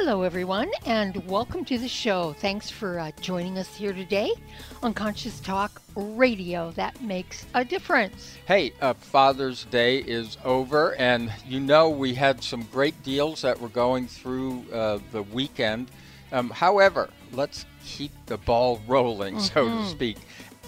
Hello, everyone, and welcome to the show. Thanks for uh, joining us here today on Conscious Talk Radio that makes a difference. Hey, uh, Father's Day is over, and you know we had some great deals that were going through uh, the weekend. Um, however, let's keep the ball rolling, mm-hmm. so to mm-hmm. speak.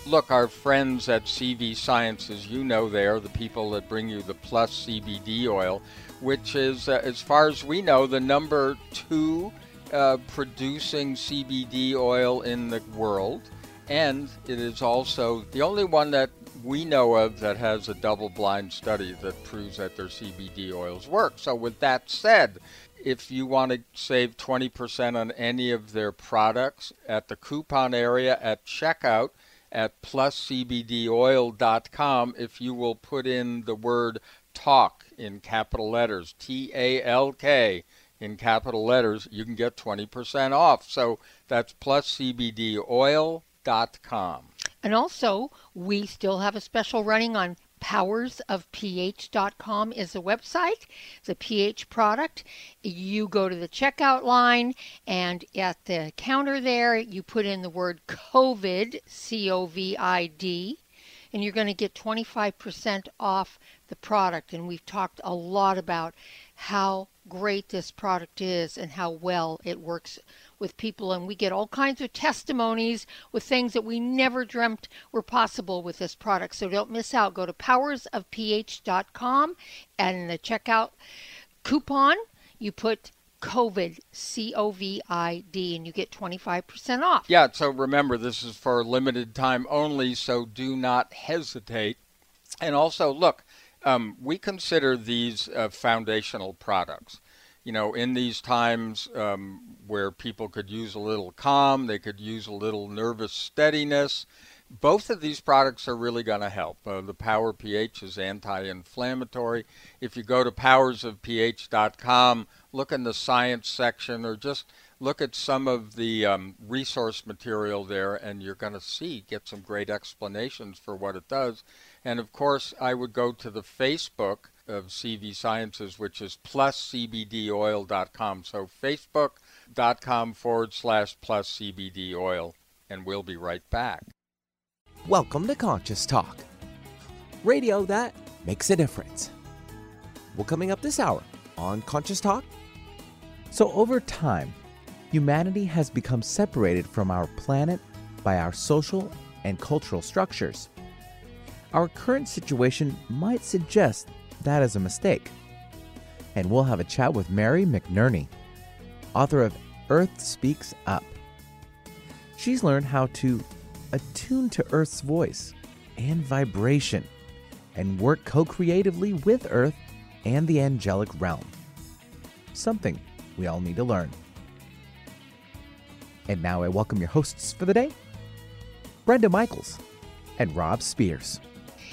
Look, our friends at CV Sciences, you know they are the people that bring you the Plus CBD oil which is, uh, as far as we know, the number two uh, producing CBD oil in the world. And it is also the only one that we know of that has a double blind study that proves that their CBD oils work. So, with that said, if you want to save 20% on any of their products at the coupon area at checkout at pluscbdoil.com, if you will put in the word talk in capital letters, T A L K in capital letters, you can get 20% off. So that's pluscbdoil.com. And also, we still have a special running on powersofph.com is the website, the pH product. You go to the checkout line, and at the counter there, you put in the word COVID, C O V I D, and you're going to get 25% off the product. And we've talked a lot about how great this product is and how well it works with people. And we get all kinds of testimonies with things that we never dreamt were possible with this product. So don't miss out. Go to powersofph.com and in the checkout coupon, you put COVID, C O V I D, and you get 25% off. Yeah, so remember, this is for a limited time only, so do not hesitate. And also, look, um, we consider these uh, foundational products. You know, in these times um, where people could use a little calm, they could use a little nervous steadiness. Both of these products are really going to help. Uh, the Power pH is anti inflammatory. If you go to powersofph.com, look in the science section or just look at some of the um, resource material there, and you're going to see, get some great explanations for what it does. And of course, I would go to the Facebook of CV Sciences, which is pluscbdoil.com. So facebook.com forward slash plus and we'll be right back. Welcome to Conscious Talk, radio that makes a difference. Well, coming up this hour on Conscious Talk. So, over time, humanity has become separated from our planet by our social and cultural structures. Our current situation might suggest that is a mistake. And we'll have a chat with Mary McNerney, author of Earth Speaks Up. She's learned how to attune to Earth's voice and vibration and work co creatively with Earth and the angelic realm. Something we all need to learn. And now I welcome your hosts for the day Brenda Michaels and Rob Spears.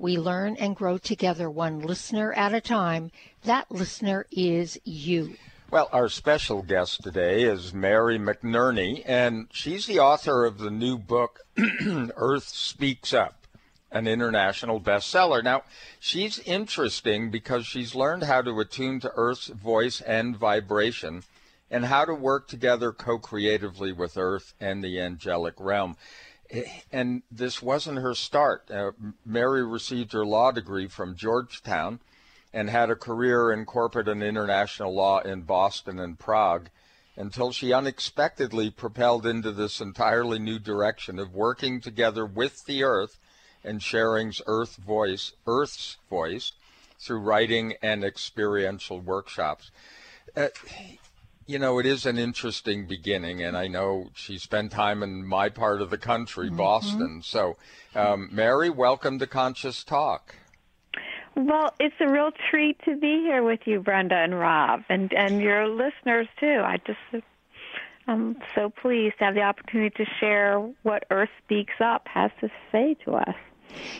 we learn and grow together one listener at a time. That listener is you. Well, our special guest today is Mary McNerney, and she's the author of the new book, Earth Speaks Up, an international bestseller. Now, she's interesting because she's learned how to attune to Earth's voice and vibration and how to work together co creatively with Earth and the angelic realm and this wasn't her start. Uh, Mary received her law degree from Georgetown and had a career in corporate and international law in Boston and Prague until she unexpectedly propelled into this entirely new direction of working together with the earth and sharing Earth voice, Earth's voice through writing and experiential workshops. Uh, you know, it is an interesting beginning, and I know she spent time in my part of the country, mm-hmm. Boston. So, um, Mary, welcome to Conscious Talk. Well, it's a real treat to be here with you, Brenda and Rob, and and your listeners too. I just I'm so pleased to have the opportunity to share what Earth Speaks Up has to say to us.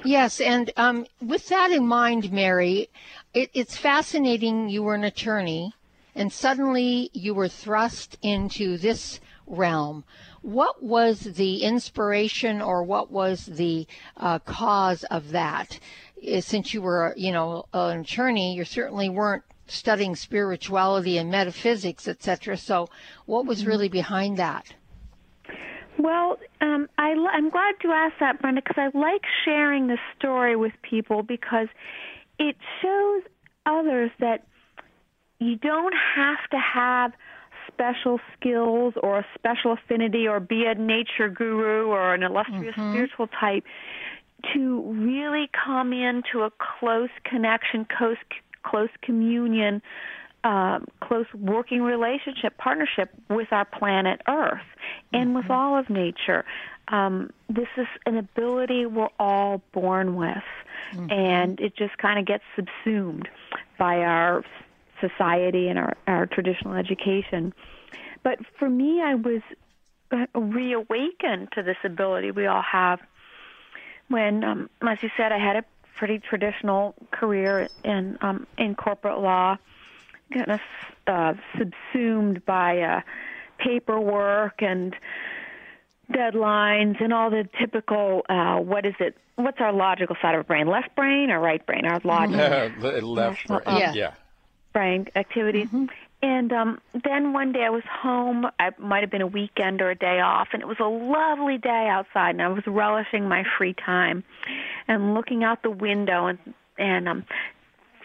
Yes, and um, with that in mind, Mary, it, it's fascinating. You were an attorney, and suddenly you were thrust into this realm. What was the inspiration, or what was the uh, cause of that? Uh, since you were, you know, an attorney, you certainly weren't studying spirituality and metaphysics, etc. So, what was really mm-hmm. behind that? Well, um, I, I'm glad you asked that, Brenda, because I like sharing this story with people because it shows others that you don't have to have special skills or a special affinity or be a nature guru or an illustrious mm-hmm. spiritual type to really come into a close connection, close close communion, uh, close working relationship, partnership with our planet Earth and mm-hmm. with all of nature. Um, this is an ability we're all born with, mm-hmm. and it just kind of gets subsumed by our society and our, our traditional education. But for me, I was uh, reawakened to this ability we all have when, um, as you said, I had a pretty traditional career in um, in corporate law, kind of uh, subsumed by uh, paperwork and deadlines and all the typical uh, what is it? What's our logical side of our brain? Left brain or right brain? Our logical left brain. yeah. yeah. Brain activities. Mm-hmm. And um, then one day I was home. I might have been a weekend or a day off, and it was a lovely day outside, and I was relishing my free time, and looking out the window and and um,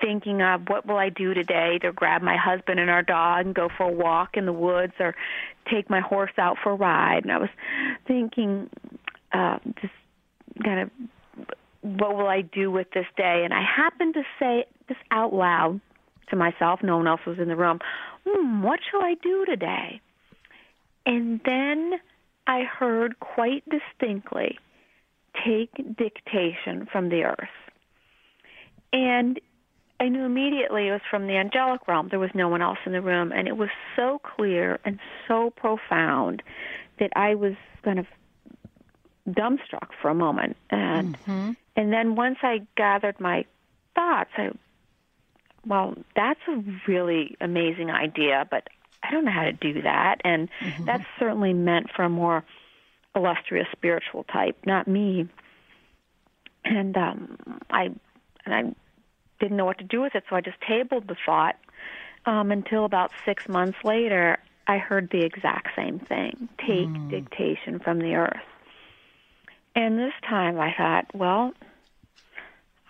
thinking of what will I do today to grab my husband and our dog and go for a walk in the woods or take my horse out for a ride. And I was thinking, uh, just kind of, what will I do with this day? And I happened to say this out loud to myself, no one else was in the room, hmm, what shall I do today? And then I heard quite distinctly, take dictation from the earth. And I knew immediately it was from the angelic realm. There was no one else in the room. And it was so clear and so profound that I was kind of dumbstruck for a moment. And mm-hmm. and then once I gathered my thoughts, I well, that's a really amazing idea, but I don't know how to do that. And mm-hmm. that's certainly meant for a more illustrious spiritual type, not me. And um, I and I didn't know what to do with it, so I just tabled the thought um, until about six months later. I heard the exact same thing: take mm. dictation from the earth. And this time, I thought, well,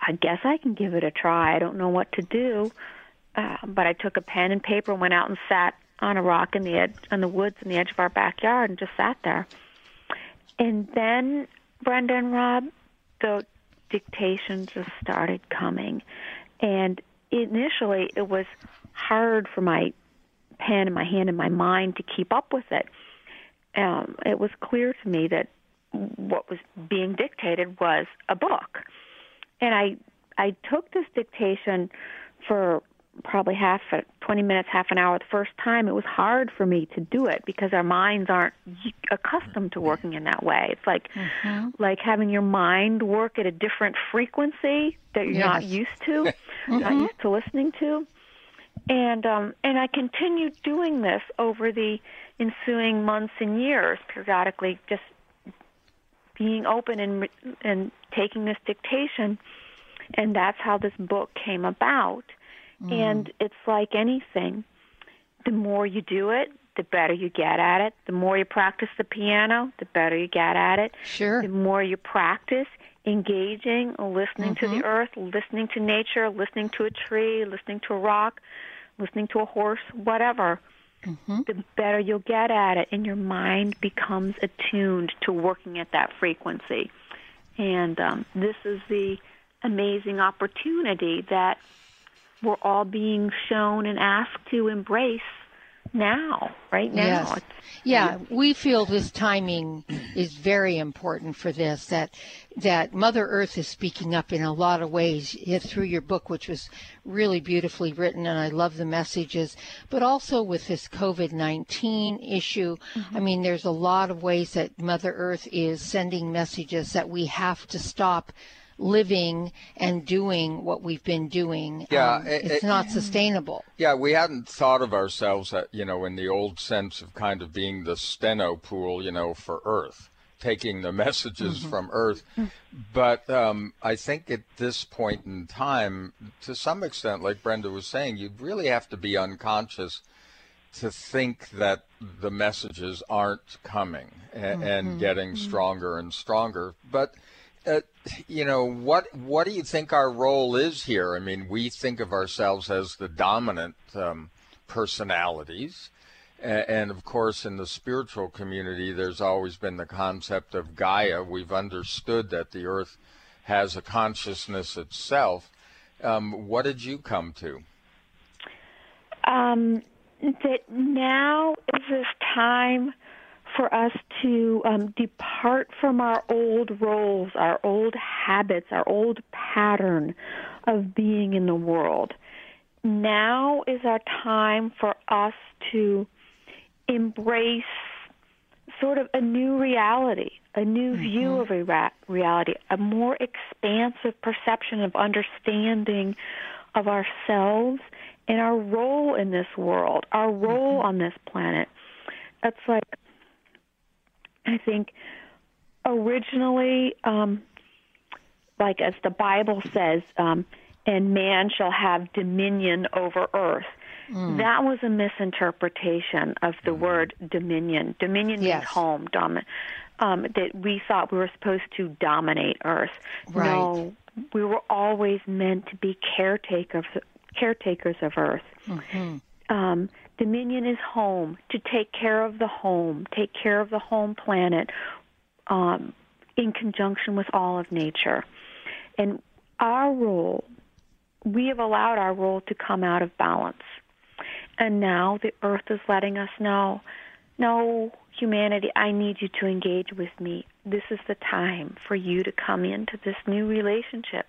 I guess I can give it a try. I don't know what to do, uh, but I took a pen and paper and went out and sat on a rock in the edge, on the woods in the edge of our backyard, and just sat there. And then Brenda and Rob, the dictation just started coming, and initially it was hard for my pen and my hand and my mind to keep up with it. Um, it was clear to me that what was being dictated was a book and I I took this dictation for probably half a, 20 minutes, half an hour the first time. It was hard for me to do it because our minds aren't accustomed to working in that way. It's like mm-hmm. like having your mind work at a different frequency that you're yes. not used to, mm-hmm. not used to listening to. And um and I continued doing this over the ensuing months and years, periodically just being open and and taking this dictation and that's how this book came about mm. and it's like anything the more you do it the better you get at it the more you practice the piano the better you get at it sure the more you practice engaging listening mm-hmm. to the mm-hmm. earth listening to nature listening to a tree listening to a rock listening to a horse whatever mm-hmm. the better you'll get at it, and your mind becomes attuned to working at that frequency. And um, this is the amazing opportunity that we're all being shown and asked to embrace now, right now. Yes. Yeah, we feel this timing is very important for this. That that Mother Earth is speaking up in a lot of ways through your book, which was really beautifully written, and I love the messages. But also with this COVID nineteen issue, mm-hmm. I mean, there's a lot of ways that Mother Earth is sending messages that we have to stop living and doing what we've been doing. Yeah, um, it, it's it, not sustainable. Yeah, we hadn't thought of ourselves, at, you know, in the old sense of kind of being the steno pool, you know, for Earth, taking the messages mm-hmm. from Earth. But um, I think at this point in time, to some extent, like Brenda was saying, you'd really have to be unconscious to think that the messages aren't coming and, mm-hmm. and getting mm-hmm. stronger and stronger. But uh, you know what what do you think our role is here? I mean we think of ourselves as the dominant um, personalities. And, of course in the spiritual community there's always been the concept of gaia. We've understood that the earth has a consciousness itself. Um, what did you come to? Um, that now is this time for us to um, depart from our old roles, our old habits, our old pattern of being in the world. Now is our time for us to embrace sort of a new reality, a new mm-hmm. view of a ra- reality, a more expansive perception of understanding of ourselves and our role in this world, our role mm-hmm. on this planet. It's like I think originally, um, like as the Bible says, um, and man shall have dominion over earth. Mm. That was a misinterpretation of the mm. word dominion. Dominion yes. means home. Dom- um, that we thought we were supposed to dominate earth. Right. No, we were always meant to be caretakers caretakers of earth. Mm-hmm. Um, Dominion is home, to take care of the home, take care of the home planet um, in conjunction with all of nature. And our role, we have allowed our role to come out of balance. And now the earth is letting us know no, humanity, I need you to engage with me. This is the time for you to come into this new relationship.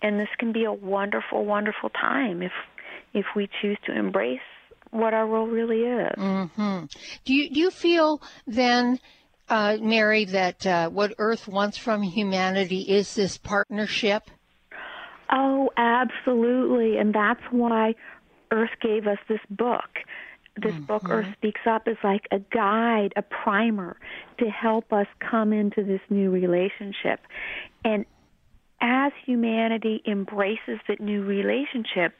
And this can be a wonderful, wonderful time if if we choose to embrace what our role really is. Mm-hmm. Do you do you feel then, uh, Mary, that uh, what Earth wants from humanity is this partnership? Oh, absolutely, and that's why Earth gave us this book. This mm-hmm. book, Earth Speaks Up, is like a guide, a primer to help us come into this new relationship. And as humanity embraces that new relationship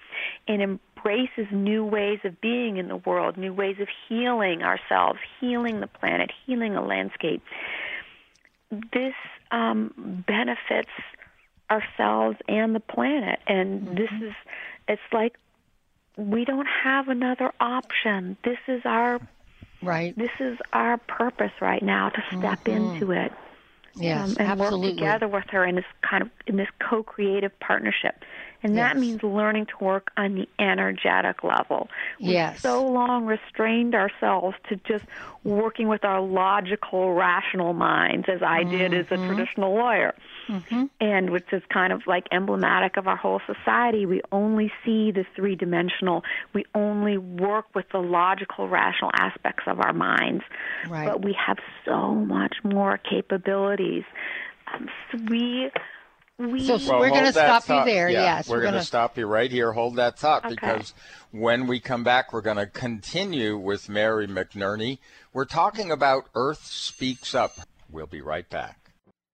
and embraces new ways of being in the world, new ways of healing ourselves, healing the planet, healing a landscape, this um, benefits ourselves and the planet. And mm-hmm. this is, it's like we don't have another option. This is our right. This is our purpose right now to step mm-hmm. into it. Yes, um, and absolutely. work together with her in this kind of in this co-creative partnership. And yes. that means learning to work on the energetic level. We've yes. so long restrained ourselves to just working with our logical, rational minds, as I did mm-hmm. as a mm-hmm. traditional lawyer. Mm-hmm. And which is kind of like emblematic of our whole society. We only see the three dimensional, we only work with the logical, rational aspects of our minds. Right. But we have so much more capabilities. Um, so we we so well, we're going to stop thought. you there. Yeah, yes, we're, we're going to stop you right here. Hold that thought okay. because when we come back, we're going to continue with Mary McNerney. We're talking about Earth Speaks Up. We'll be right back.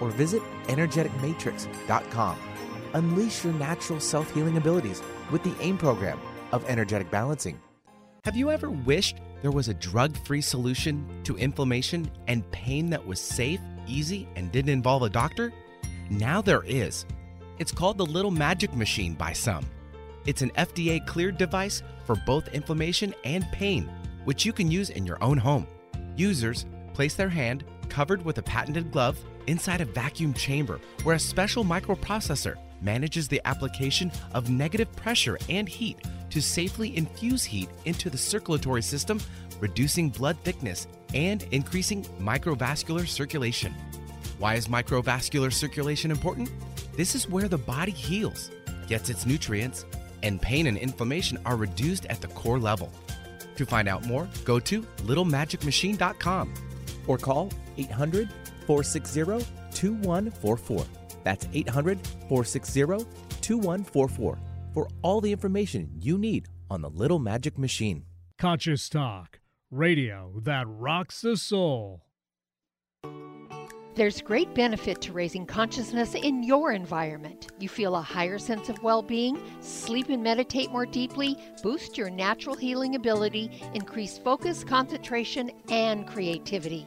or visit energeticmatrix.com. Unleash your natural self healing abilities with the AIM program of energetic balancing. Have you ever wished there was a drug free solution to inflammation and pain that was safe, easy, and didn't involve a doctor? Now there is. It's called the Little Magic Machine by some. It's an FDA cleared device for both inflammation and pain, which you can use in your own home. Users place their hand, covered with a patented glove, inside a vacuum chamber where a special microprocessor manages the application of negative pressure and heat to safely infuse heat into the circulatory system, reducing blood thickness and increasing microvascular circulation. Why is microvascular circulation important? This is where the body heals, gets its nutrients, and pain and inflammation are reduced at the core level. To find out more, go to littlemagicmachine.com or call 800 460 2144. That's 800 460 2144 for all the information you need on the Little Magic Machine. Conscious Talk, radio that rocks the soul. There's great benefit to raising consciousness in your environment. You feel a higher sense of well being, sleep and meditate more deeply, boost your natural healing ability, increase focus, concentration, and creativity.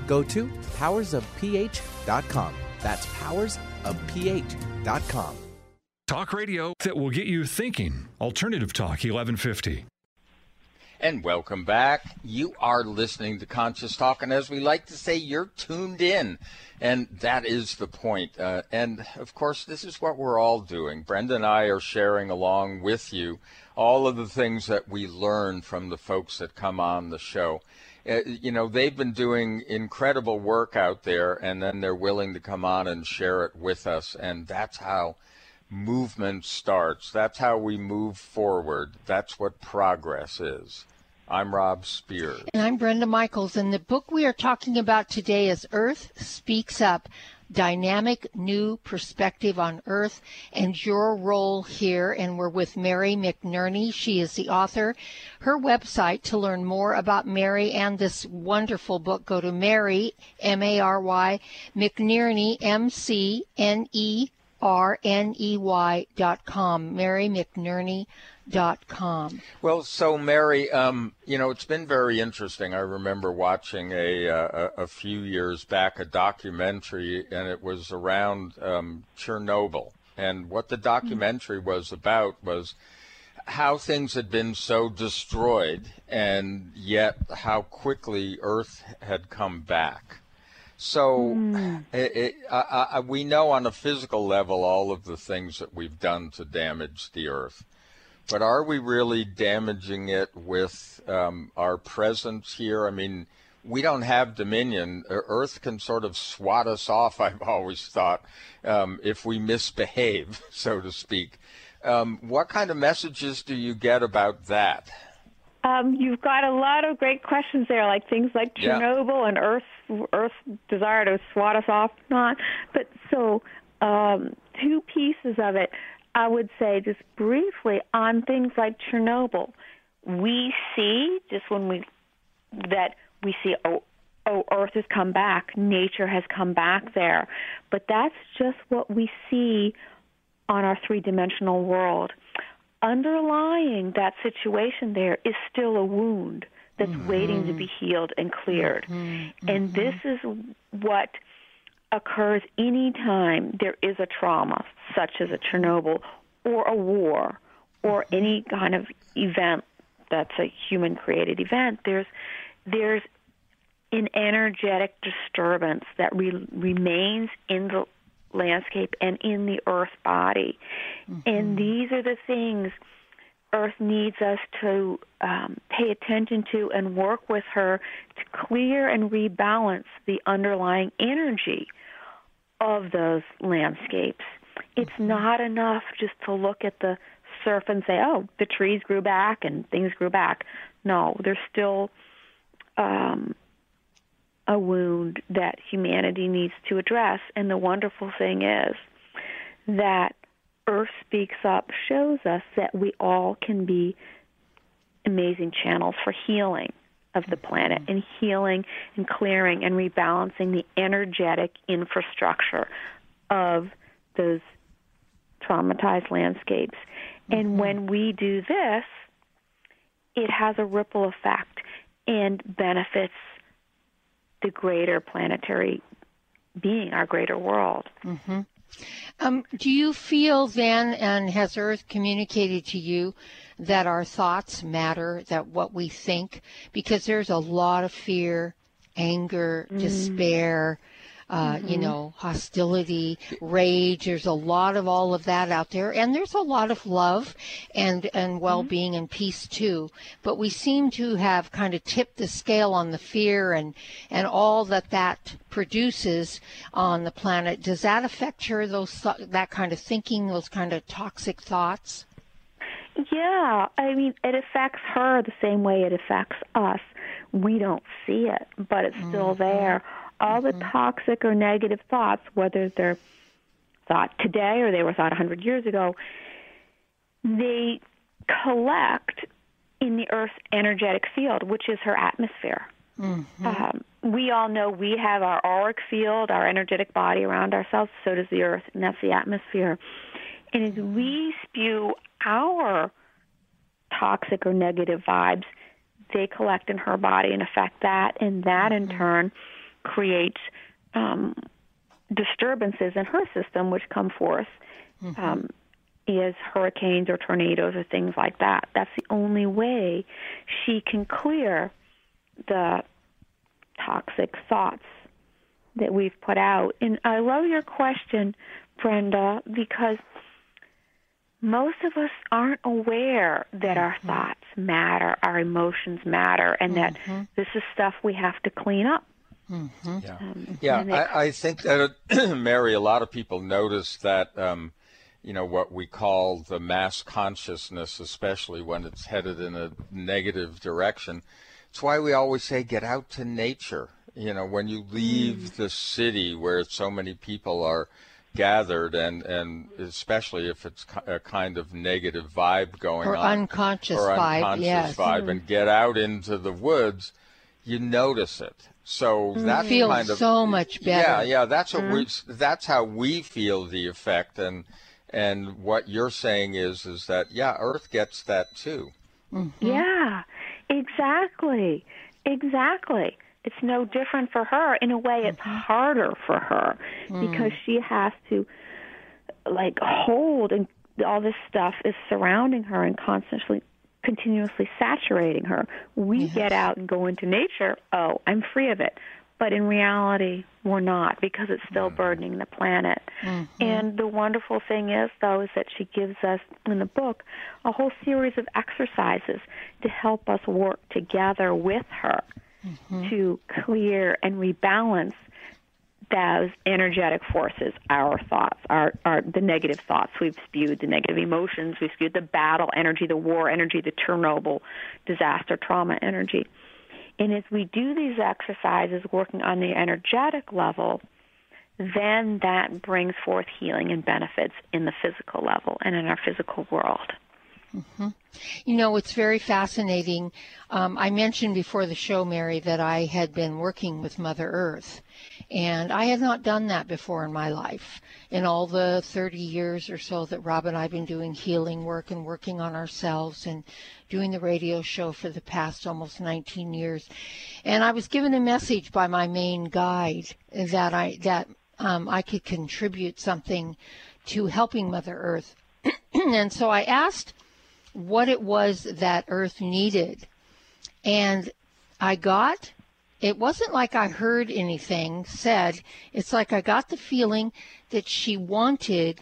go to powersofph.com. That's powersofph.com. Talk radio that will get you thinking. Alternative Talk 1150. And welcome back. You are listening to Conscious Talk, and as we like to say, you're tuned in. And that is the point. Uh, and of course, this is what we're all doing. Brenda and I are sharing along with you all of the things that we learn from the folks that come on the show. Uh, you know, they've been doing incredible work out there, and then they're willing to come on and share it with us. And that's how movement starts. That's how we move forward. That's what progress is. I'm Rob Spears. And I'm Brenda Michaels. And the book we are talking about today is Earth Speaks Up dynamic new perspective on Earth and your role here. And we're with Mary McNerney. She is the author. Her website to learn more about Mary and this wonderful book, go to Mary, M A R Y, McNerney, M C N E McNerney dot com. Well, so Mary, um, you know, it's been very interesting. I remember watching a uh, a few years back a documentary, and it was around um, Chernobyl. And what the documentary was about was how things had been so destroyed and yet how quickly Earth had come back. So mm. it, it, I, I, we know on a physical level all of the things that we've done to damage the Earth. But are we really damaging it with um, our presence here? I mean, we don't have dominion. Earth can sort of swat us off, I've always thought, um, if we misbehave, so to speak. Um, what kind of messages do you get about that? Um, you've got a lot of great questions there, like things like Chernobyl yeah. and Earth, Earth's desire to swat us off, not. But so, um, two pieces of it. I would say just briefly on things like Chernobyl. We see just when we that we see oh oh Earth has come back, nature has come back there, but that's just what we see on our three dimensional world. Underlying that situation there is still a wound that's mm-hmm. waiting to be healed and cleared. Mm-hmm. And this is what occurs anytime there is a trauma, such as a Chernobyl or a war or mm-hmm. any kind of event that's a human created event. There's there's an energetic disturbance that re- remains in the landscape and in the earth body. Mm-hmm. And these are the things Earth needs us to um, pay attention to and work with her to clear and rebalance the underlying energy of those landscapes. It's mm-hmm. not enough just to look at the surf and say, oh, the trees grew back and things grew back. No, there's still um, a wound that humanity needs to address. And the wonderful thing is that Earth Speaks Up shows us that we all can be amazing channels for healing of the planet and healing and clearing and rebalancing the energetic infrastructure of those traumatized landscapes. Mm-hmm. And when we do this, it has a ripple effect and benefits the greater planetary being, our greater world. Mm-hmm. Um, do you feel then, and has Earth communicated to you that our thoughts matter, that what we think, because there's a lot of fear, anger, mm. despair, uh, mm-hmm. you know, hostility, rage. There's a lot of all of that out there, and there's a lot of love and and mm-hmm. well-being mm-hmm. and peace too. But we seem to have kind of tipped the scale on the fear and and all that that produces on the planet. Does that affect her? Those that kind of thinking, those kind of toxic thoughts. Yeah, I mean, it affects her the same way it affects us. We don't see it, but it's still mm-hmm. there all mm-hmm. the toxic or negative thoughts, whether they're thought today or they were thought 100 years ago, they collect in the Earth's energetic field, which is her atmosphere. Mm-hmm. Um, we all know we have our auric field, our energetic body around ourselves, so does the Earth, and that's the atmosphere. And as we spew our toxic or negative vibes, they collect in her body and affect that, and that in mm-hmm. turn creates um, disturbances in her system, which come forth mm-hmm. um, is hurricanes or tornadoes or things like that. That's the only way she can clear the toxic thoughts that we've put out. And I love your question, Brenda, because most of us aren't aware that our mm-hmm. thoughts matter, our emotions matter, and that mm-hmm. this is stuff we have to clean up. Mm-hmm. Yeah, um, yeah. I, I, think that Mary, a lot of people notice that. Um, you know what we call the mass consciousness, especially when it's headed in a negative direction. It's why we always say get out to nature. You know, when you leave mm. the city where so many people are gathered, and and especially if it's a kind of negative vibe going or on, unconscious or vibe, unconscious yes. vibe, mm. and get out into the woods, you notice it so that's feels kind of so much better. Yeah, yeah. That's what mm-hmm. we. That's how we feel the effect, and and what you're saying is is that yeah, Earth gets that too. Mm-hmm. Yeah, exactly, exactly. It's no different for her. In a way, it's mm-hmm. harder for her mm. because she has to like hold and all this stuff is surrounding her and constantly continuously saturating her. We Yes. get out and go into nature, oh, I'm free of it. But in reality, we're not because it's still mm-hmm. burdening the planet. Mm-hmm. And the wonderful thing is, though, is that she gives us in the book a whole series of exercises to help us work together with her mm-hmm. to clear and rebalance those energetic forces, our thoughts, our, our the negative thoughts we've spewed, the negative emotions we've spewed, the battle energy, the war energy, the Chernobyl disaster trauma energy. And as we do these exercises working on the energetic level, then that brings forth healing and benefits in the physical level and in our physical world. You know, it's very fascinating. Um, I mentioned before the show, Mary, that I had been working with Mother Earth, and I had not done that before in my life. In all the 30 years or so that Rob and I have been doing healing work and working on ourselves and doing the radio show for the past almost 19 years, and I was given a message by my main guide that I that um, I could contribute something to helping Mother Earth, and so I asked what it was that Earth needed. And I got, it wasn't like I heard anything said. It's like I got the feeling that she wanted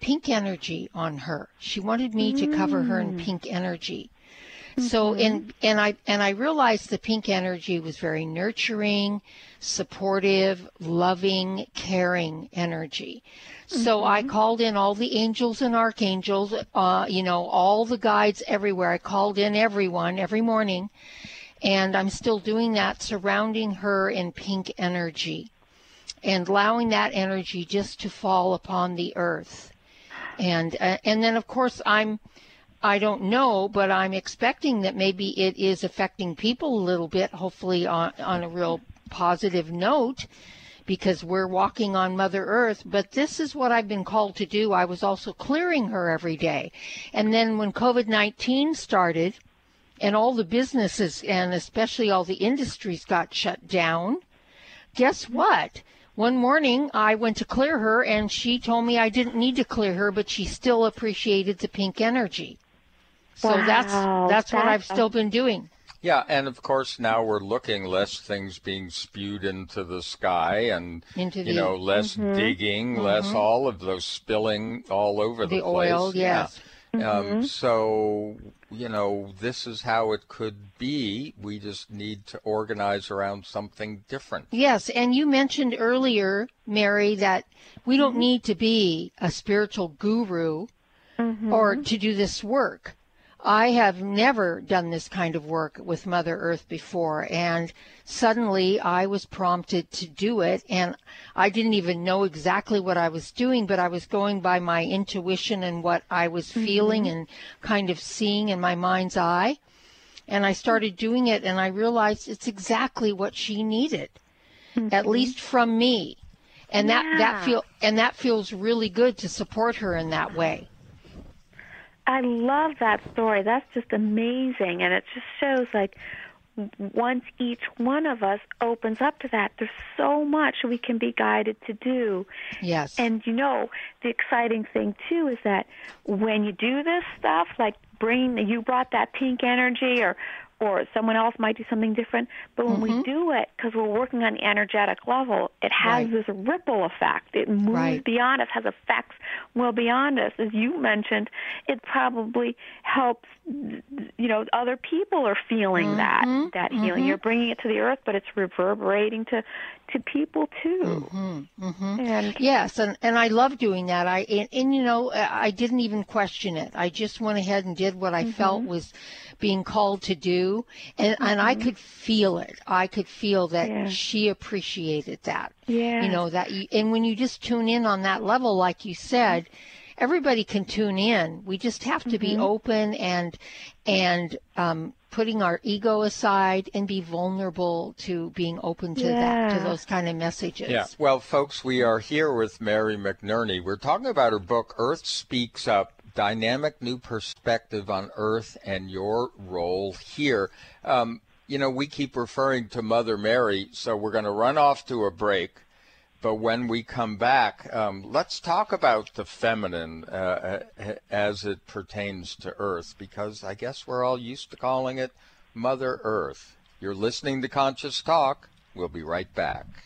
pink energy on her. She wanted me to cover her in mm. pink energy. So mm-hmm. and and I and I realized the pink energy was very nurturing, supportive, loving, caring energy. So I called in all the angels and archangels, uh, you know, all the guides everywhere. I called in everyone every morning, and I'm still doing that, surrounding her in pink energy, and allowing that energy just to fall upon the earth. And uh, and then of course I'm I don't know, but I'm expecting that maybe it is affecting people a little bit, hopefully on, on a real positive note, because we're walking on Mother Earth. But this is what I've been called to do. I was also clearing her every day. And then when COVID 19 started, and all the businesses and especially all the industries got shut down, guess what? One morning I went to clear her and she told me I didn't need to clear her, but she still appreciated the pink energy. So that's Wow, that's what I've still been doing. Yeah, and of course now we're looking less things being spewed into the sky, and Into you know less mm-hmm. digging, mm-hmm. less all of those spilling all over the, The place. oil, yes. Yeah. Um, mm-hmm. so you know this is how it could be. We just need to organize around something different. Yes, and you mentioned earlier, Mary, that we don't need to be a spiritual guru or to do this work. I have never done this kind of work with Mother Earth before, and suddenly I was prompted to do it, and I didn't even know exactly what I was doing, but I was going by my intuition and what I was mm-hmm. feeling and kind of seeing in my mind's eye. And I started doing it, and I realized it's exactly what she needed at mm-hmm. least from me and that that feel and that feels really good to support her in that way I love that story. That's just amazing. And it just shows like once each one of us opens up to that, there's so much we can be guided to do. yes And you know, the exciting thing too is that when you do this stuff, like bring you brought that pink energy, or or someone else might do something different. But when we mm-hmm. do it, because we're working on the energetic level, it has Right. this ripple effect. It moves Right. beyond us, has effects well beyond us. As you mentioned, it probably helps. You know, other people are feeling that mm-hmm. that mm-hmm. healing. You're bringing it to the earth, but it's reverberating to to people too. And yes and and i love doing that i and, and you know i didn't even question it i just went ahead and did what i felt was being called to do and and i mm-hmm. could feel it i could feel that Yeah. she appreciated that Yeah. you know that you, and when you just tune in on that level like you said mm-hmm. everybody can tune in we just have to be mm-hmm. open and and um putting our ego aside and be vulnerable to being open to that to those kind of messages Yeah. Well, folks, we are here with Mary McNerney. We're talking about her book, Earth Speaks Up Dynamic New Perspective on Earth and Your Role Here. Um, you know, we keep referring to Mother Mary, so we're going to run off to a break. But when we come back, um, let's talk about the feminine uh, as it pertains to Earth, because I guess we're all used to calling it Mother Earth. You're listening to Conscious Talk. We'll be right back.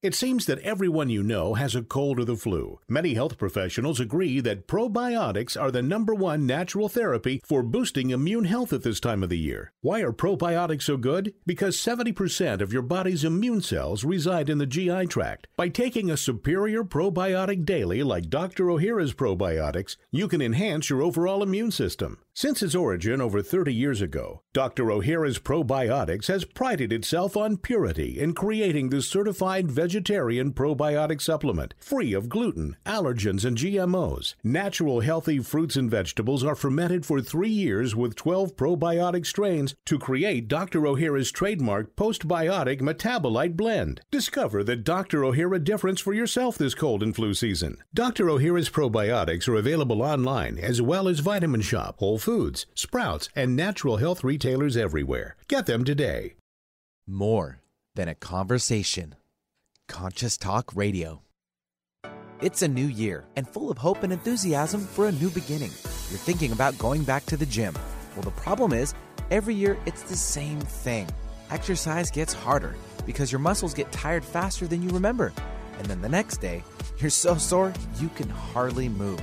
It seems that everyone you know has a cold or the flu. Many health professionals agree that probiotics are the number one natural therapy for boosting immune health at this time of the year. Why are probiotics so good? Because 70% of your body's immune cells reside in the GI tract. By taking a superior probiotic daily, like Dr. O'Hara's probiotics, you can enhance your overall immune system. Since its origin over 30 years ago, Dr. O'Hara's probiotics has prided itself on purity in creating the certified vegetarian probiotic supplement, free of gluten, allergens, and GMOs. Natural healthy fruits and vegetables are fermented for three years with 12 probiotic strains to create Dr. O'Hara's trademark postbiotic metabolite blend. Discover the Dr. O'Hara difference for yourself this cold and flu season. Dr. O'Hara's probiotics are available online as well as Vitamin Shoppe, Whole Foods, Sprouts, and natural health retailers everywhere. Get them today. More than a conversation. Conscious Talk Radio. It's a new year and full of hope and enthusiasm for a new beginning. You're thinking about going back to the gym. Well, the problem is, every year it's the same thing. Exercise gets harder because your muscles get tired faster than you remember. And then the next day, you're so sore you can hardly move.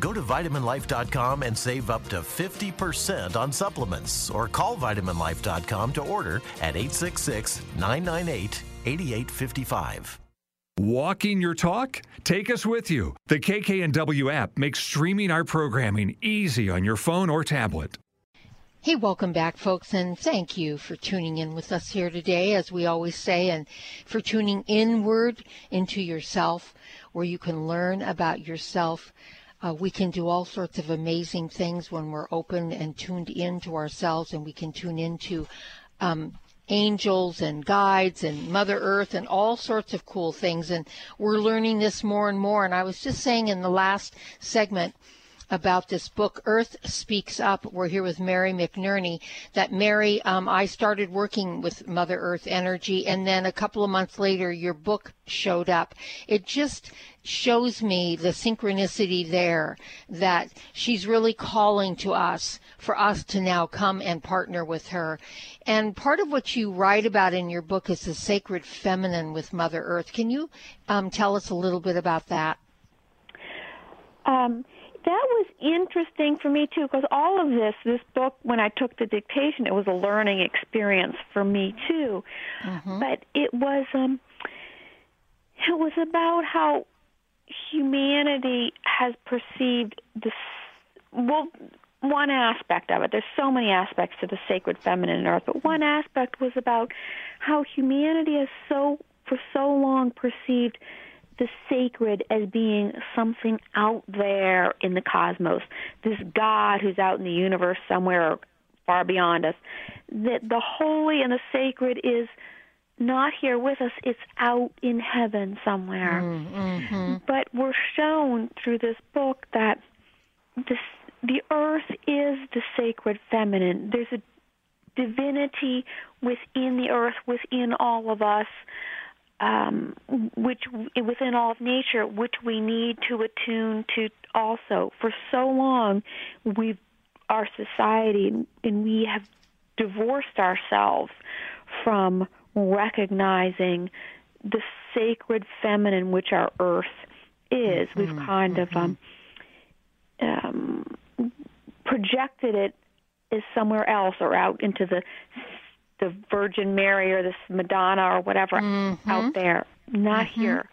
Go to vitaminlife.com and save up to 50% on supplements or call vitaminlife.com to order at 866 998 8855. Walking your talk? Take us with you. The KKNW app makes streaming our programming easy on your phone or tablet. Hey, welcome back, folks, and thank you for tuning in with us here today, as we always say, and for tuning inward into yourself, where you can learn about yourself uh, we can do all sorts of amazing things when we're open and tuned in to ourselves, and we can tune into um, angels and guides and Mother Earth and all sorts of cool things. And we're learning this more and more. And I was just saying in the last segment, about this book, Earth Speaks Up. We're here with Mary McNerney. That Mary, um, I started working with Mother Earth Energy, and then a couple of months later, your book showed up. It just shows me the synchronicity there that she's really calling to us for us to now come and partner with her. And part of what you write about in your book is the sacred feminine with Mother Earth. Can you um, tell us a little bit about that? Um, that was interesting for me too because all of this this book when i took the dictation it was a learning experience for me too mm-hmm. but it was um it was about how humanity has perceived this well one aspect of it there's so many aspects to the sacred feminine earth but one aspect was about how humanity has so for so long perceived the sacred as being something out there in the cosmos, this God who's out in the universe somewhere far beyond us. That the holy and the sacred is not here with us, it's out in heaven somewhere. Mm-hmm. But we're shown through this book that this, the earth is the sacred feminine. There's a divinity within the earth, within all of us um, which within all of nature, which we need to attune to also. For so long, we've our society and we have divorced ourselves from recognizing the sacred feminine which our earth is. Mm-hmm. We've kind mm-hmm. of um, um, projected it as somewhere else or out into the the Virgin Mary or this Madonna or whatever mm-hmm. out there. Not mm-hmm. here.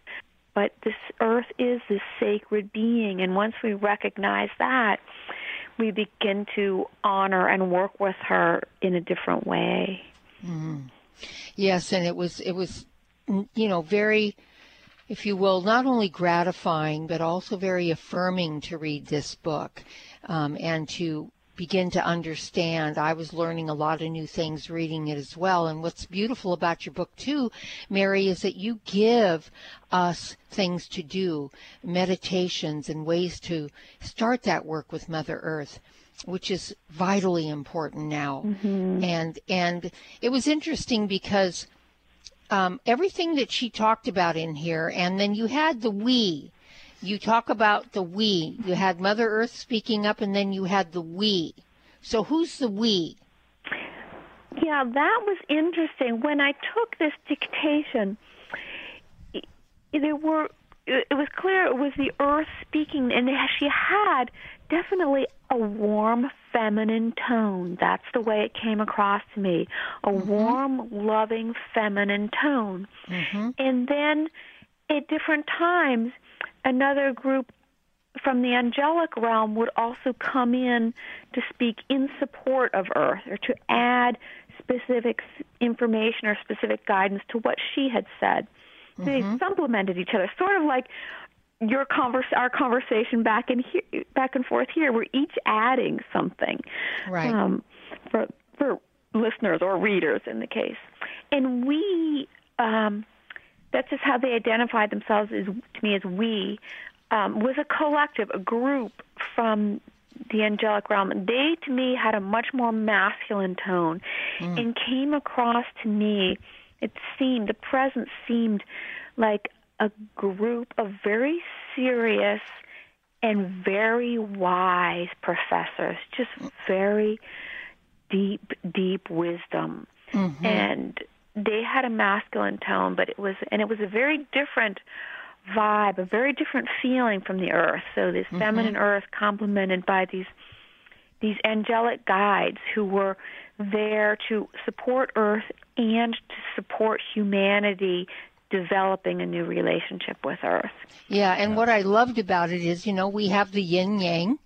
But this earth is this sacred being. And once we recognize that, we begin to honor and work with her in a different way. Mm-hmm. Yes, and it was, it was, you know, very, if you will, not only gratifying, but also very affirming to read this book um, and to begin to understand. I was learning a lot of new things reading it as well. And what's beautiful about your book, too, Mary, is that you give us things to do, meditations and ways to start that work with Mother Earth which is vitally important now. Mm-hmm. And and it was interesting because um, everything that she talked about in here, and then you had the we, you talk about the we. You had Mother Earth speaking up, and then you had the we. So who's the we? Yeah, that was interesting. When I took this dictation, there were it was clear it was the earth speaking, and she had definitely a warm feminine tone. That's the way it came across to me. A mm-hmm. warm, loving feminine tone. Mm-hmm. And then at different times, another group from the angelic realm would also come in to speak in support of Earth or to add specific information or specific guidance to what she had said. Mm-hmm. They supplemented each other, sort of like your converse, our conversation back and here, back and forth here. We're each adding something right. um, for for listeners or readers in the case, and we. Um, that's just how they identified themselves as to me as we um, was a collective, a group from the angelic realm. They to me had a much more masculine tone, mm. and came across to me. It seemed the presence seemed like a group of very serious and very wise professors, just very deep, deep wisdom. Mm-hmm. And they had a masculine tone, but it was and it was a very different vibe, a very different feeling from the earth. So this mm-hmm. feminine earth complemented by these these angelic guides who were there to support earth and to support humanity developing a new relationship with earth. Yeah, and what I loved about it is, you know, we have the yin yang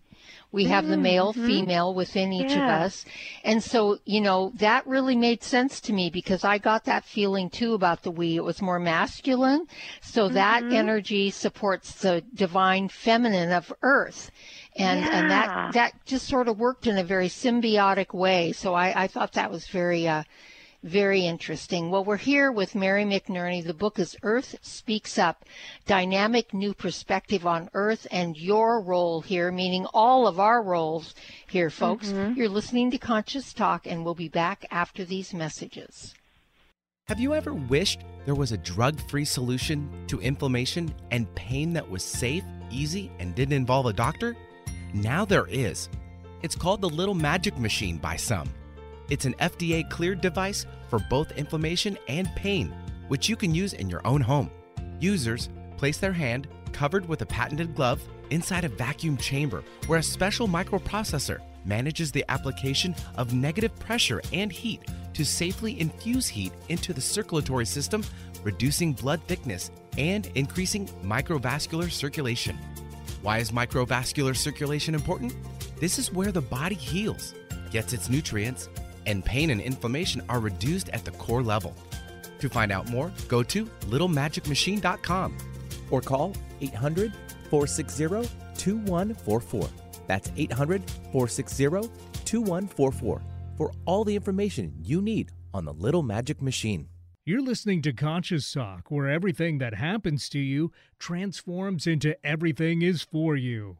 we have mm-hmm. the male, female within each yeah. of us. And so, you know, that really made sense to me because I got that feeling too about the we. It was more masculine. So mm-hmm. that energy supports the divine feminine of earth. And, yeah. and that, that just sort of worked in a very symbiotic way. So I, I thought that was very, uh, Very interesting. Well, we're here with Mary McNerney. The book is Earth Speaks Up Dynamic New Perspective on Earth and Your Role Here, meaning all of our roles here, folks. Mm-hmm. You're listening to Conscious Talk, and we'll be back after these messages. Have you ever wished there was a drug free solution to inflammation and pain that was safe, easy, and didn't involve a doctor? Now there is. It's called the Little Magic Machine by some. It's an FDA cleared device for both inflammation and pain, which you can use in your own home. Users place their hand, covered with a patented glove, inside a vacuum chamber where a special microprocessor manages the application of negative pressure and heat to safely infuse heat into the circulatory system, reducing blood thickness and increasing microvascular circulation. Why is microvascular circulation important? This is where the body heals, gets its nutrients, and pain and inflammation are reduced at the core level. To find out more, go to littlemagicmachine.com or call 800 460 2144. That's 800 460 2144 for all the information you need on the Little Magic Machine. You're listening to Conscious Talk, where everything that happens to you transforms into everything is for you.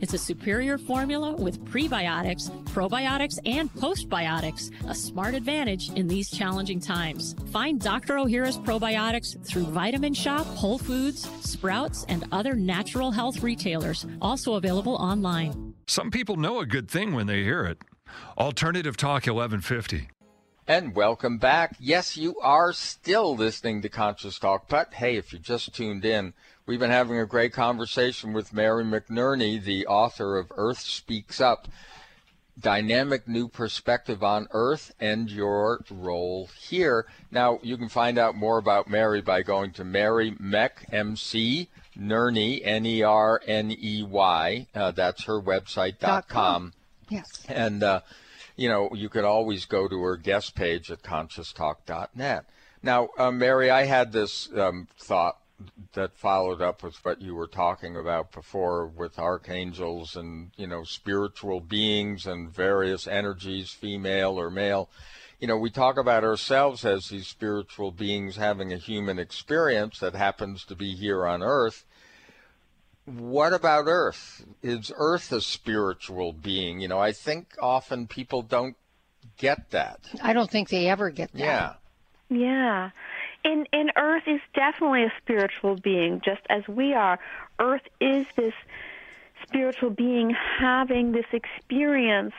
It's a superior formula with prebiotics, probiotics, and postbiotics, a smart advantage in these challenging times. Find Dr. O'Hara's probiotics through Vitamin Shoppe, Whole Foods, Sprouts, and other natural health retailers, also available online. Some people know a good thing when they hear it. Alternative Talk 1150. And welcome back. Yes, you are still listening to Conscious Talk, but hey, if you just tuned in, We've been having a great conversation with Mary McNerney, the author of Earth Speaks Up Dynamic New Perspective on Earth and Your Role Here. Now, you can find out more about Mary by going to Mary Mech, M-C, Nerney, N-E-R-N-E-Y. Uh, that's her website, dot com. Yes. And, uh, you know, you could always go to her guest page at conscioustalk.net. Now, uh, Mary, I had this um, thought that followed up with what you were talking about before with archangels and you know spiritual beings and various energies female or male. You know we talk about ourselves as these spiritual beings having a human experience that happens to be here on earth. What about earth? Is earth a spiritual being? You know i think often people don't get that. I don't think they ever get that. Yeah. Yeah and and Earth is definitely a spiritual being, just as we are. Earth is this spiritual being having this experience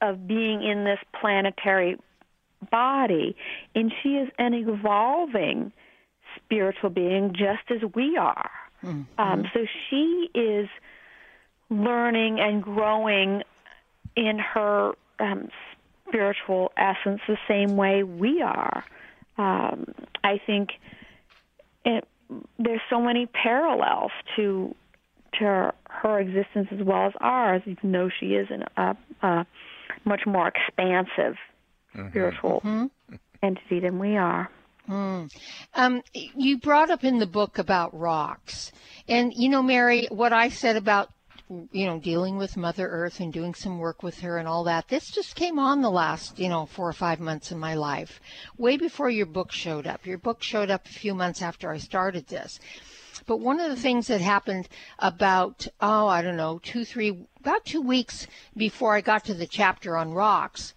of being in this planetary body, and she is an evolving spiritual being, just as we are. Mm-hmm. Um, so she is learning and growing in her um, spiritual essence the same way we are um, I think it, there's so many parallels to to her, her, existence as well as ours, even though she is an, a, a much more expansive mm-hmm. spiritual mm-hmm. entity than we are. Mm. Um, you brought up in the book about rocks, and you know, Mary, what I said about you know, dealing with Mother Earth and doing some work with her and all that. This just came on the last, you know, four or five months in my life, way before your book showed up. Your book showed up a few months after I started this. But one of the things that happened about, oh, I don't know, two, three, about two weeks before I got to the chapter on rocks,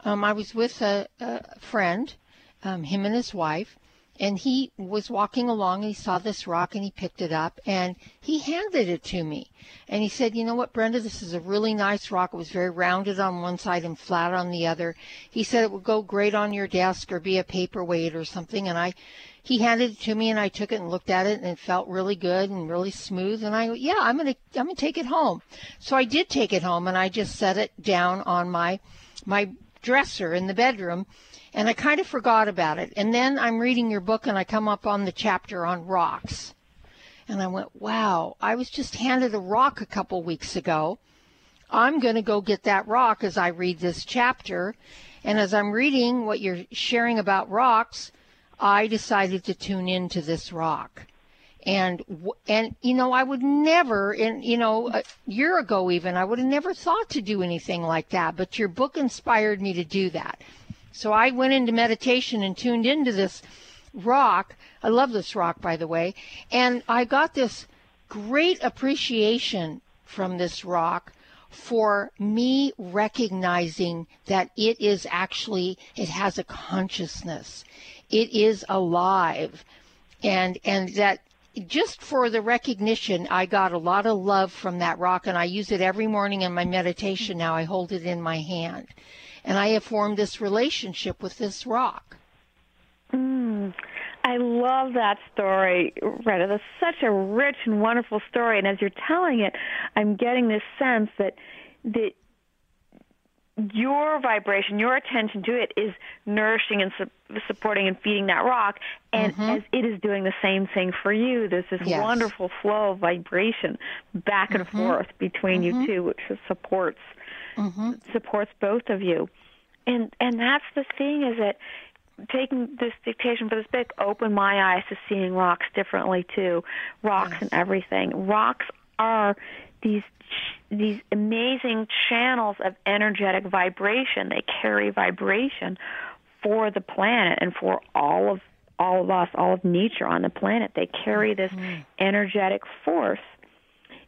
um, I was with a, a friend, um, him and his wife, and he was walking along and he saw this rock and he picked it up and he handed it to me. And he said you know what brenda? This is a really nice rock. It was very rounded on one side and flat on the other. He said it would go great on your desk or be a paperweight or something. And i he handed it to me and i took it and looked at it and it felt really good and really smooth. And i yeah i'm to i'm to take it home. So i did take it home and i just set it down on my my dresser in the bedroom and I kind of forgot about it. And then I'm reading your book and I come up on the chapter on rocks. And I went, wow, I was just handed a rock a couple weeks ago. I'm going to go get that rock as I read this chapter. And as I'm reading what you're sharing about rocks, I decided to tune into this rock. And and you know I would never and you know a year ago even I would have never thought to do anything like that but your book inspired me to do that so I went into meditation and tuned into this rock. I love this rock, by the way. And I got this great appreciation from this rock for me recognizing that it is actually, it has a consciousness. It is alive. And, and that just for the recognition, I got a lot of love from that rock, and I use it every morning in my meditation now. I hold it in my hand and I have formed this relationship with this rock. Mm, I love that story, Brenda. That's such a rich and wonderful story. And as you're telling it, I'm getting this sense that that your vibration, your attention to it is nourishing and su- supporting and feeding that rock, and mm-hmm. as it is doing the same thing for you, there's this yes. wonderful flow of vibration back and mm-hmm. forth between mm-hmm. you two, which supports mm-hmm. supports both of you. And and that's the thing is that taking this dictation for this book opened my eyes to seeing rocks differently too. Rocks yes. and everything. Rocks are these these amazing channels of energetic vibration. They carry vibration for the planet and for all of all of us, all of nature on the planet. They carry this mm-hmm. energetic force.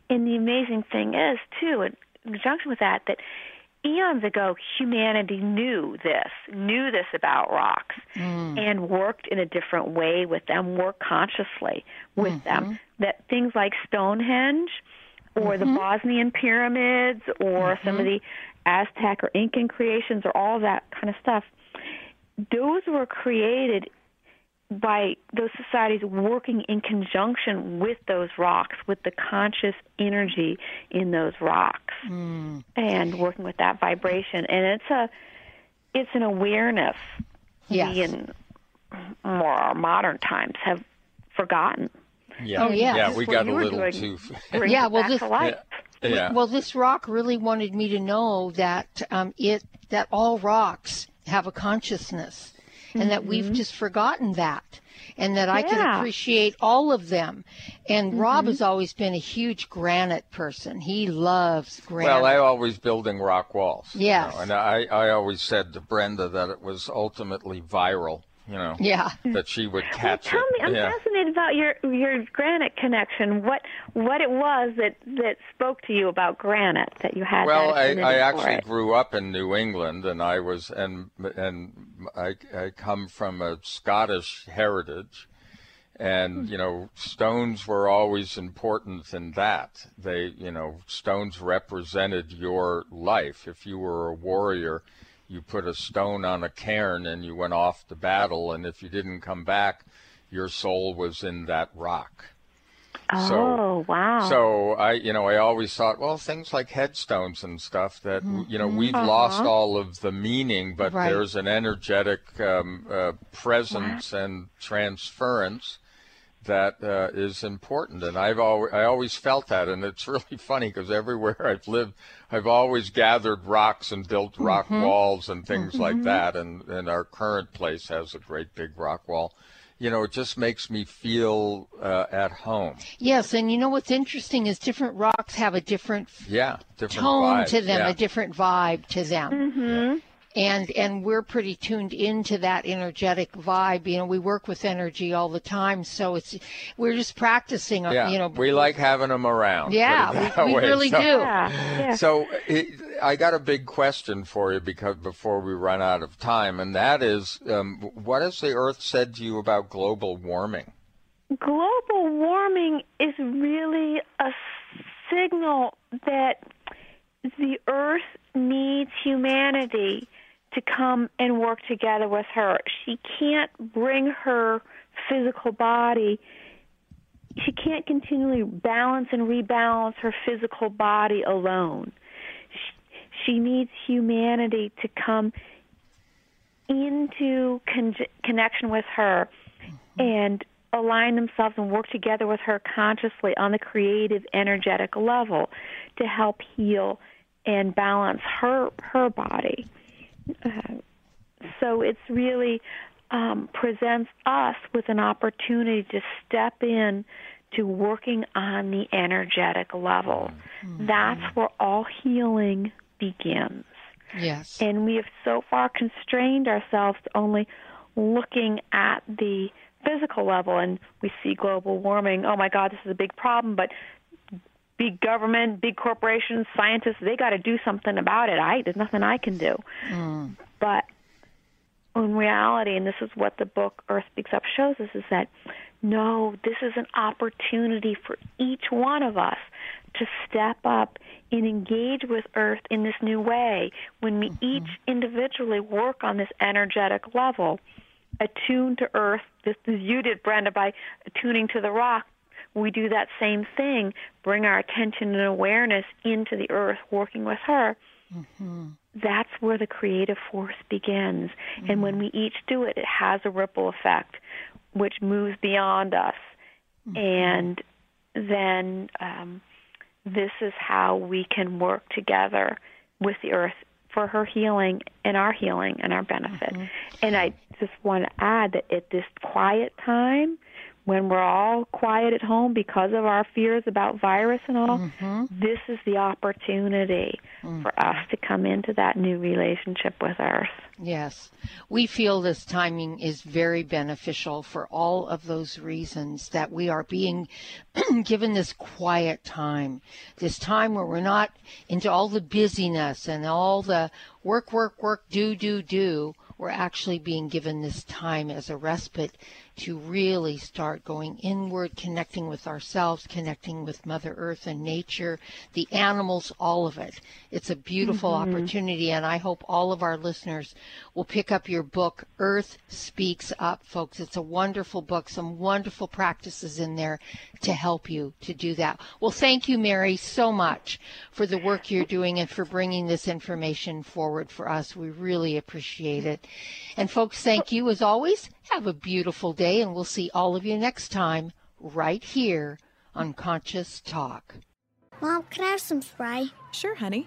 And the amazing thing is, too, in conjunction with that, that eons ago, humanity knew this, knew this about rocks, mm. and worked in a different way with them, worked consciously with mm-hmm. them. That things like Stonehenge or mm-hmm. the Bosnian pyramids or mm-hmm. some of the Aztec or Incan creations or all that kind of stuff, those were created by those societies working in conjunction with those rocks, with the conscious energy in those rocks, mm. and working with that vibration. And it's a it's an awareness yes. we in more our modern times have forgotten. Yeah, oh, yeah, yeah, we got a little too. yeah, well, this yeah. yeah. well, this rock really wanted me to know that um, it that all rocks have a consciousness and mm-hmm. that we've mm-hmm. just forgotten that and that I can appreciate all of them. And mm-hmm. Rob has always been a huge granite person. He loves granite. Well, I always building rock walls. Yes. You know, and I, I always said to Brenda that it was ultimately viral you know, yeah. that she would catch well, tell it. me, I'm yeah. fascinated about your your granite connection. What what it was that that spoke to you about granite that you had. Well, I, I actually grew up in New England, and I was and and I I come from a Scottish heritage. And hmm. you know, stones were always important in that. They, you know, stones represented your life. If you were a warrior, you put a stone on a cairn and you went off to battle, and if you didn't come back, your soul was in that rock. Oh so, wow! So I, you know, I always thought, well, things like headstones and stuff that mm-hmm. you know we've uh-huh. lost all of the meaning, but right. there's an energetic um, uh, presence and transference that uh, is important, and I've always I always felt that, and it's really funny because everywhere I've lived, I've always gathered rocks and built rock mm-hmm. walls and things mm-hmm. like that, and and our current place has a great big rock wall. You know, it just makes me feel uh, at home. Yes, and you know what's interesting is different rocks have a different yeah different tone vibe. to them, yeah. a different vibe to them. Mm-hmm and and we're pretty tuned into that energetic vibe. You know we work with energy all the time so it's we're just practicing yeah, you know. we like having them around yeah we, we really so, do. Yeah, yeah. so it, I got a big question for you because before we run out of time, and that is, um, what has the Earth said to you about global warming? Global warming is really a signal that the Earth needs humanity to come and work together with her. She can't bring her physical body. She can't continually balance and rebalance her physical body alone. She, she needs humanity to come into con- connection with her and align themselves and work together with her consciously on the creative energetic level to help heal and balance her her body. Uh, so it's really um, presents us with an opportunity to step in to working on the energetic level. Mm-hmm. That's where all healing begins. Yes. And we have so far constrained ourselves to only looking at the physical level and we see global warming. Oh my God, this is a big problem, but big government, big corporations, scientists, they got to do something about it. I there's nothing I can do. Mm. But in reality, and this is what the book Earth Speaks Up shows us, is that no, this is an opportunity for each one of us to step up and engage with Earth in this new way. When we mm-hmm. each individually work on this energetic level, attune to Earth, just as you did, Brenda, by attuning to the rock, we do that same thing, bring our attention and awareness into the Earth, working with her. Mm-hmm that's where the creative force begins. Mm-hmm. And when mm-hmm. we each do it, it has a ripple effect, which moves beyond us. Mm-hmm. And then um, this is how we can work together with the earth for her healing and our healing and our benefit. Mm-hmm. And I just want to add that at this quiet time, when we're all quiet at home because of our fears about virus and all, mm-hmm. this is the opportunity mm-hmm. for us to come into that new relationship with Earth. Yes. We feel this timing is very beneficial for all of those reasons that we are being given this quiet time, this time where we're not into all the busyness and all the work, work, work, do, do, do. We're actually being given this time as a respite to really start going inward, connecting with ourselves, connecting with Mother Earth and nature, the animals, all of it. It's a beautiful mm-hmm. opportunity, and I hope all of our listeners will pick up your book, Earth Speaks Up, folks. It's a wonderful book, some wonderful practices in there to help you to do that. Well, thank you, Mary, so much for the work you're doing and for bringing this information forward for us. We really appreciate it. And, folks, thank you as always. Have a beautiful day, and we'll see all of you next time right here on Conscious Talk. Mom, can I have some spray? Sure, honey.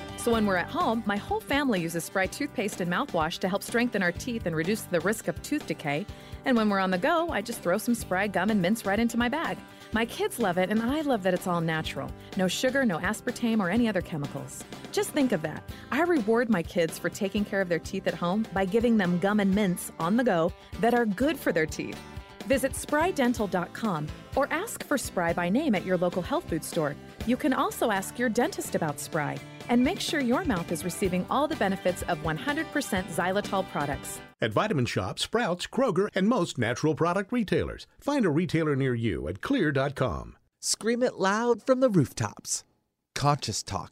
So when we're at home, my whole family uses Spry toothpaste and mouthwash to help strengthen our teeth and reduce the risk of tooth decay. And when we're on the go, I just throw some Spry gum and mints right into my bag. My kids love it, and I love that it's all natural. No sugar, no aspartame, or any other chemicals. Just think of that. I reward my kids for taking care of their teeth at home by giving them gum and mints on the go that are good for their teeth. Visit sprydental.com or ask for Spry by name at your local health food store. You can also ask your dentist about Spry and make sure your mouth is receiving all the benefits of 100% xylitol products. At Vitamin Shoppe, Sprouts, Kroger, and most natural product retailers. Find a retailer near you at xlear.com. Scream it loud from the rooftops. Conscious Talk